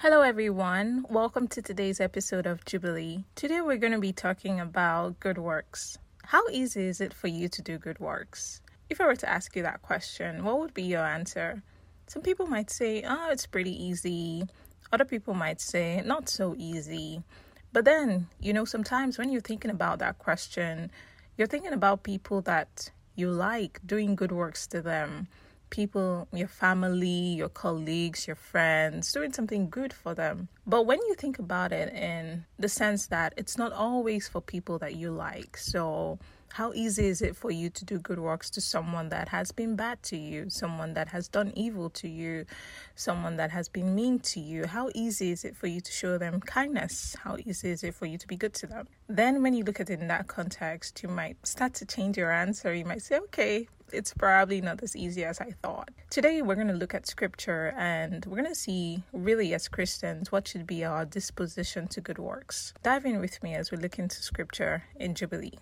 Hello, everyone. Welcome to today's episode of Jubilee. Today, we're going to be talking about good works. How easy is it for you to do good works? If I were to ask you that question, what would be your answer? Some people might say, oh, it's pretty easy. Other people might say, not so easy. But then, you know, sometimes when you're thinking about that question, you're thinking about people that you like doing good works to them people, your family, your colleagues, your friends, doing something good for them. But when you think about it in the sense that it's not always for people that you like, so how easy is it for you to do good works to someone that has been bad to you, someone that has done evil to you, someone that has been mean to you? How easy is it for you to show them kindness? How easy is it for you to be good to them? Then, when you look at it in that context, you might start to change your answer. You might say, okay, it's probably not as easy as I thought. Today, we're going to look at scripture and we're going to see, really, as Christians, what should be our disposition to good works. Dive in with me as we look into scripture in Jubilee.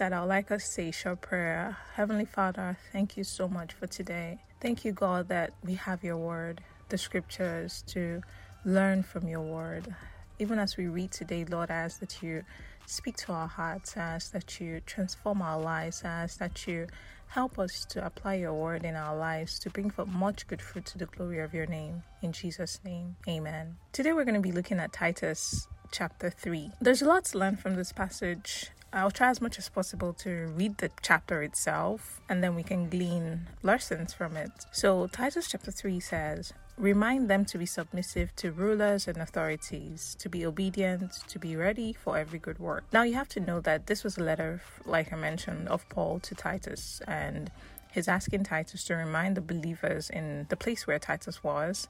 Start, I would like us to say a short prayer. Heavenly Father, thank you so much for today. Thank you, God, that we have your word, the scriptures, to learn from your word. Even as we read today, Lord, I ask that you speak to our hearts, I ask that you transform our lives, I ask that you help us to apply your word in our lives to bring forth much good fruit to the glory of your name. In Jesus' name, amen. Today we're going to be looking at Titus chapter 3. There's a lot to learn from this passage. I'll try as much as possible to read the chapter itself and then we can glean lessons from it. So, Titus chapter 3 says, Remind them to be submissive to rulers and authorities, to be obedient, to be ready for every good work. Now, you have to know that this was a letter, like I mentioned, of Paul to Titus, and he's asking Titus to remind the believers in the place where Titus was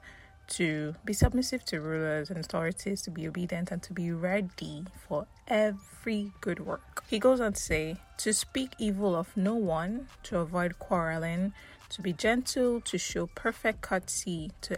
to be submissive to rulers and authorities, to be obedient, and to be ready for every good work. He goes on to say, to speak evil of no one, to avoid quarreling, to be gentle, to show perfect courtesy to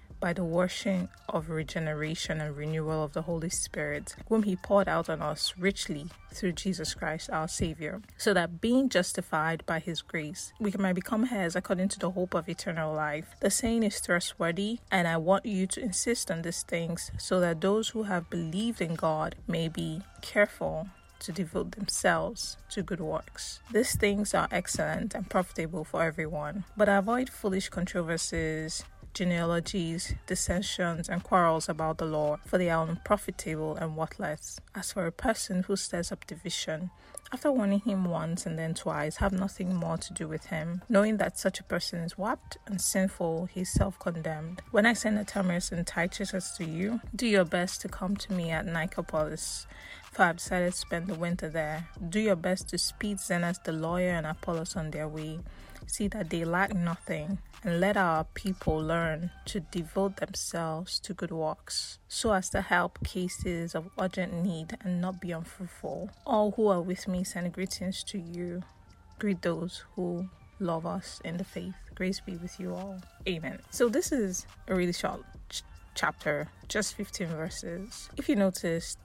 by the washing of regeneration and renewal of the Holy Spirit, whom He poured out on us richly through Jesus Christ our Savior, so that being justified by His grace, we might become heirs according to the hope of eternal life. The saying is trustworthy, and I want you to insist on these things, so that those who have believed in God may be careful to devote themselves to good works. These things are excellent and profitable for everyone, but avoid foolish controversies genealogies, dissensions, and quarrels about the law, for they are unprofitable and worthless. As for a person who stirs up division, after warning him once and then twice, have nothing more to do with him, knowing that such a person is warped and sinful, he is self condemned. When I send Artemas and Tychicus to you, do your best to come to me at Nicopolis, for I've decided to spend the winter there. Do your best to speed Zenas the lawyer and Apollos on their way see that they lack nothing, and let our people learn to devote themselves to good works, so as to help cases of urgent need and not be unfruitful. All who are with me send greetings to you. Greet those who love us in the faith. Grace be with you all. Amen. So, this is a really short ch- chapter, just 15 verses. If you noticed,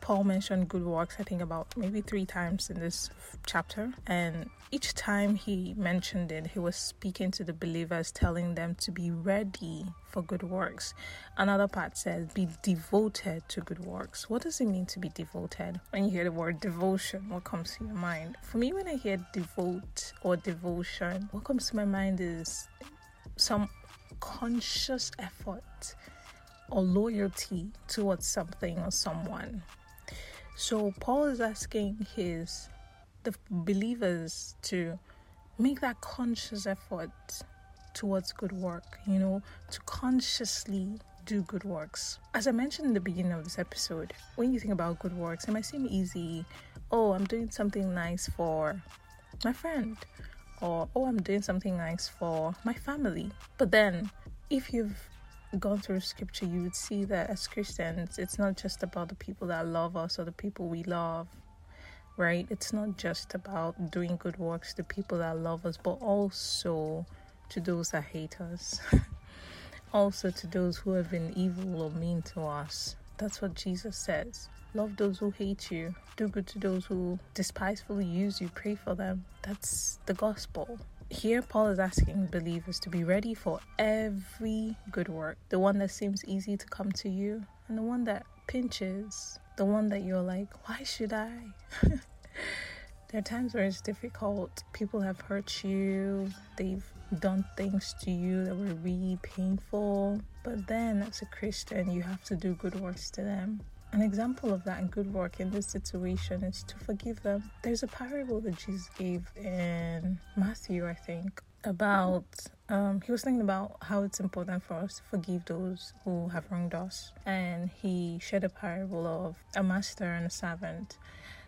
Paul mentioned good works, I think about maybe three times in this chapter. And each time he mentioned it, he was speaking to the believers, telling them to be ready for good works. Another part says, be devoted to good works. What does it mean to be devoted? When you hear the word devotion, what comes to your mind? For me, when I hear devote or devotion, what comes to my mind is some conscious effort or loyalty towards something or someone. So Paul is asking his the believers to make that conscious effort towards good work, you know, to consciously do good works. As I mentioned in the beginning of this episode, when you think about good works, it might seem easy. Oh, I'm doing something nice for my friend, or oh, I'm doing something nice for my family. But then, if you've gone through scripture, you would see that as Christians, it's not just about the people that love us or the people we love, right? It's not just about doing good works to people that love us, but also to those that hate us, also to those who have been evil or mean to us. That's what Jesus says. Love those who hate you. Do good to those who despisefully use you. Pray for them. That's the gospel. Here, Paul is asking believers to be ready for every good work the one that seems easy to come to you, and the one that pinches, the one that you're like, why should I? there are times where it's difficult. People have hurt you, they've done things to you that were really painful. But then, as a Christian, you have to do good works to them. An example of that and good work in this situation is to forgive them. There's a parable that Jesus gave in Matthew, I think, about um, he was thinking about how it's important for us to forgive those who have wronged us, and he shared a parable of a master and a servant.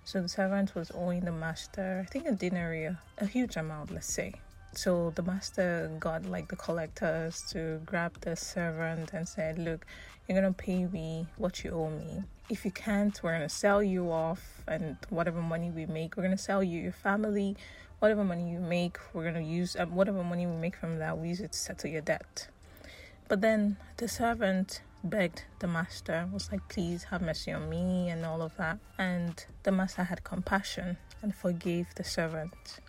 So the servant was owing the master, I think, a denarii, a huge amount, let's say. So the master got like the collectors to grab the servant and said, Look, you're gonna pay me what you owe me. If you can't, we're gonna sell you off, and whatever money we make, we're gonna sell you your family. Whatever money you make, we're gonna use um, whatever money we make from that, we use it to settle your debt. But then the servant begged the master, was like, Please have mercy on me, and all of that. And the master had compassion and forgave the servant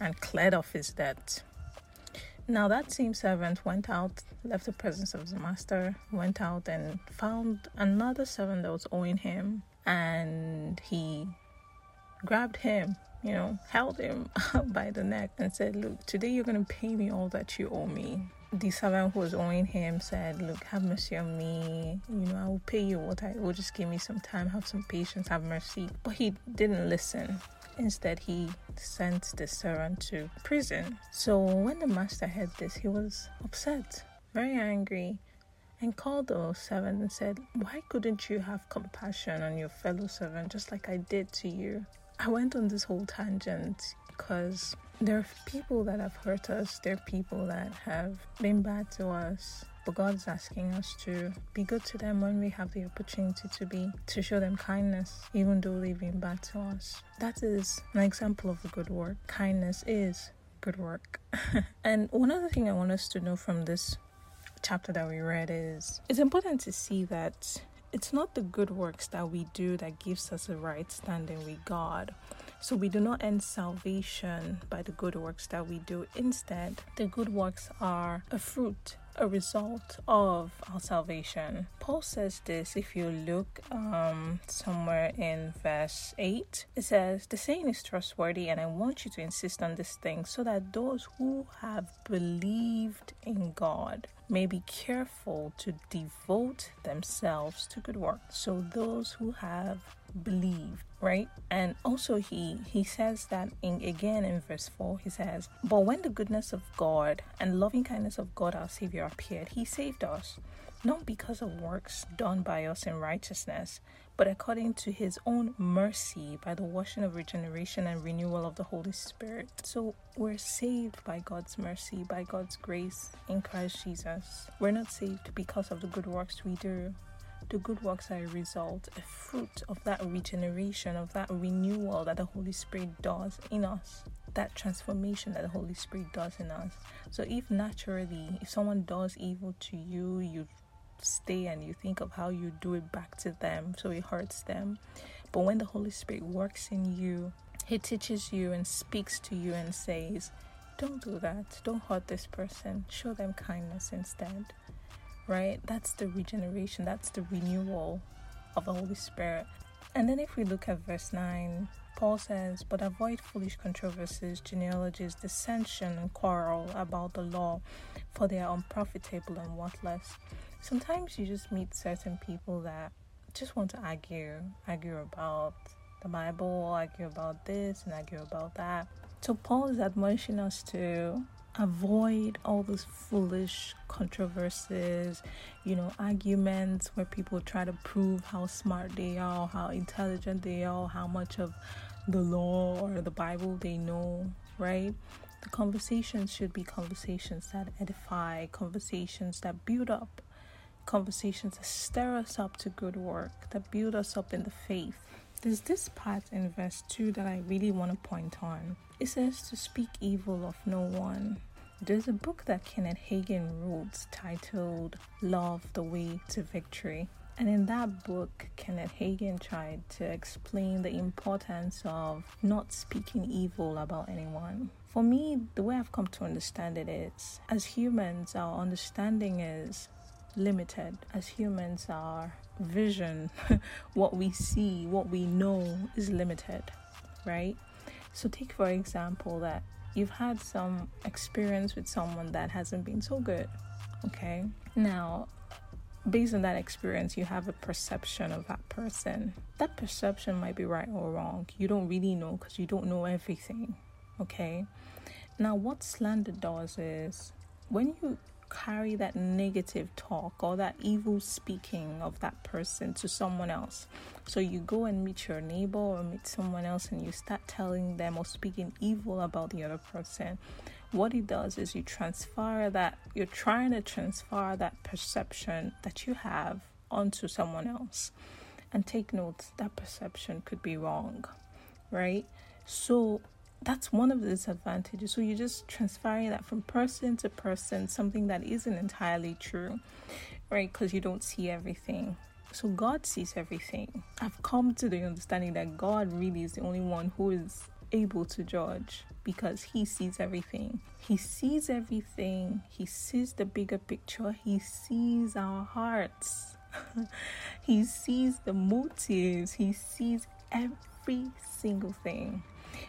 and cleared off his debt. Now that same servant went out, left the presence of the master, went out and found another servant that was owing him, and he grabbed him, you know, held him by the neck and said, Look, today you're going to pay me all that you owe me. The servant who was owing him said, Look, have mercy on me. You know, I will pay you what I will. Just give me some time, have some patience, have mercy. But he didn't listen. Instead, he sent the servant to prison. So when the master heard this, he was upset, very angry, and called the servant and said, Why couldn't you have compassion on your fellow servant just like I did to you? I went on this whole tangent because there are people that have hurt us, there are people that have been bad to us, but God is asking us to be good to them when we have the opportunity to be, to show them kindness, even though they've been bad to us. That is an example of a good work. Kindness is good work. and one other thing I want us to know from this chapter that we read is it's important to see that it's not the good works that we do that gives us a right standing with God. So we do not end salvation by the good works that we do. Instead, the good works are a fruit a result of our salvation. Paul says this if you look um, somewhere in verse 8. It says, The saying is trustworthy, and I want you to insist on this thing so that those who have believed in God may be careful to devote themselves to good work. So those who have believed right and also he he says that in again in verse 4 he says but when the goodness of god and loving kindness of god our savior appeared he saved us not because of works done by us in righteousness but according to his own mercy by the washing of regeneration and renewal of the Holy Spirit. So we're saved by God's mercy, by God's grace in Christ Jesus. We're not saved because of the good works we do. The good works are a result, a fruit of that regeneration, of that renewal that the Holy Spirit does in us that transformation that the Holy Spirit does in us. So, if naturally, if someone does evil to you, you stay and you think of how you do it back to them so it hurts them. But when the Holy Spirit works in you, He teaches you and speaks to you and says, Don't do that. Don't hurt this person. Show them kindness instead. Right? That's the regeneration, that's the renewal of the Holy Spirit. And then if we look at verse 9, Paul says, But avoid foolish controversies, genealogies, dissension, and quarrel about the law, for they are unprofitable and worthless. Sometimes you just meet certain people that just want to argue, argue about the Bible, argue about this and argue about that. So Paul is admonishing us to avoid all those foolish controversies, you know, arguments where people try to prove how smart they are, how intelligent they are, how much of the law or the Bible they know, right? The conversations should be conversations that edify, conversations that build up, conversations that stir us up to good work, that build us up in the faith. There's this part in verse 2 that I really want to point on. It says to speak evil of no one. There's a book that Kenneth Hagin wrote titled Love the Way to Victory. And in that book, Kenneth Hagin tried to explain the importance of not speaking evil about anyone. For me, the way I've come to understand it is as humans, our understanding is limited. As humans, our vision, what we see, what we know is limited, right? So, take for example that you've had some experience with someone that hasn't been so good, okay? Now, based on that experience, you have a perception of that person. That perception might be right or wrong. You don't really know because you don't know everything, okay? Now, what slander does is when you carry that negative talk or that evil speaking of that person to someone else. So you go and meet your neighbor or meet someone else and you start telling them or speaking evil about the other person. What it does is you transfer that, you're trying to transfer that perception that you have onto someone else. And take note, that perception could be wrong, right? So that's one of the disadvantages. So you're just transferring that from person to person, something that isn't entirely true, right? Because you don't see everything. So God sees everything. I've come to the understanding that God really is the only one who is able to judge because he sees everything. He sees everything. He sees the bigger picture. He sees our hearts. he sees the motives. He sees every single thing.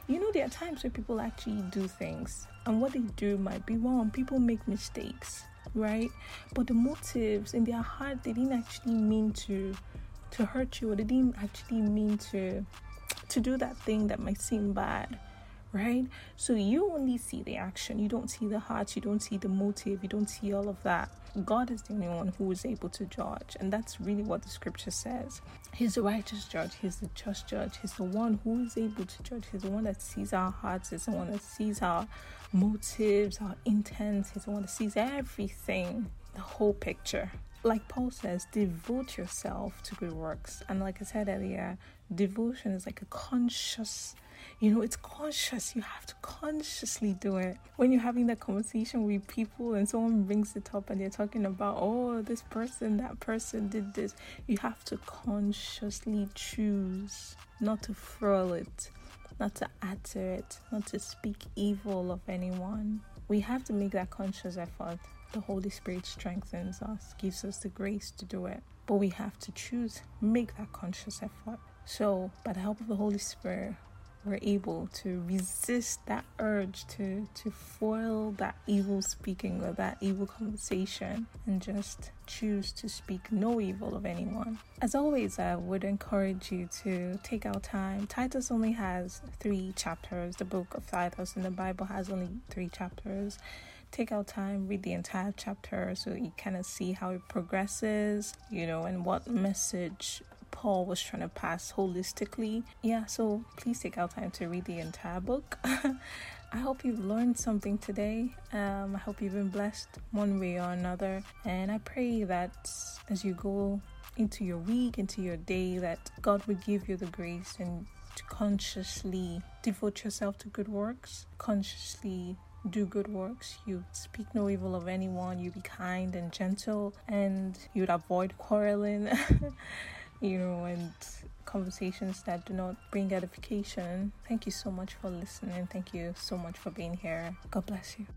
You know, there are times where people actually do things, and what they do might be wrong. People make mistakes, right? But the motives in their heart, they didn't actually mean to to hurt you, or they didn't actually mean to to do that thing that might seem bad right? So you only see the action, you don't see the heart, you don't see the motive, you don't see all of that. God is the only one who is able to judge, and that's really what the scripture says. He's the righteous judge, He's the just judge, He's the one who is able to judge, He's the one that sees our hearts, He's the one that sees our motives, our intents, He's the one that sees everything, the whole picture. Like Paul says, devote yourself to good works. And like I said earlier, devotion is like a conscious you know, it's conscious. You have to consciously do it. When you're having that conversation with people and someone brings it up and they're talking about, oh, this person, that person did this, you have to consciously choose not to throw it, not to add to it, not to speak evil of anyone. We have to make that conscious effort. The Holy Spirit strengthens us, gives us the grace to do it. But we have to choose, make that conscious effort. So, by the help of the Holy Spirit, we're able to resist that urge to to foil that evil speaking or that evil conversation and just choose to speak no evil of anyone. As always, I would encourage you to take out time. Titus only has three chapters. The book of Titus in the Bible has only three chapters take out time, read the entire chapter so you kind of see how it progresses, you know, and what message Paul was trying to pass holistically. Yeah, so please take out time to read the entire book. I hope you've learned something today. Um, I hope you've been blessed one way or another. And I pray that as you go into your week, into your day, that God would give you the grace and to consciously devote yourself to good works, consciously do good works. You speak no evil of anyone. You be kind and gentle, and you'd avoid quarreling. you know, and conversations that do not bring edification. Thank you so much for listening. Thank you so much for being here. God bless you.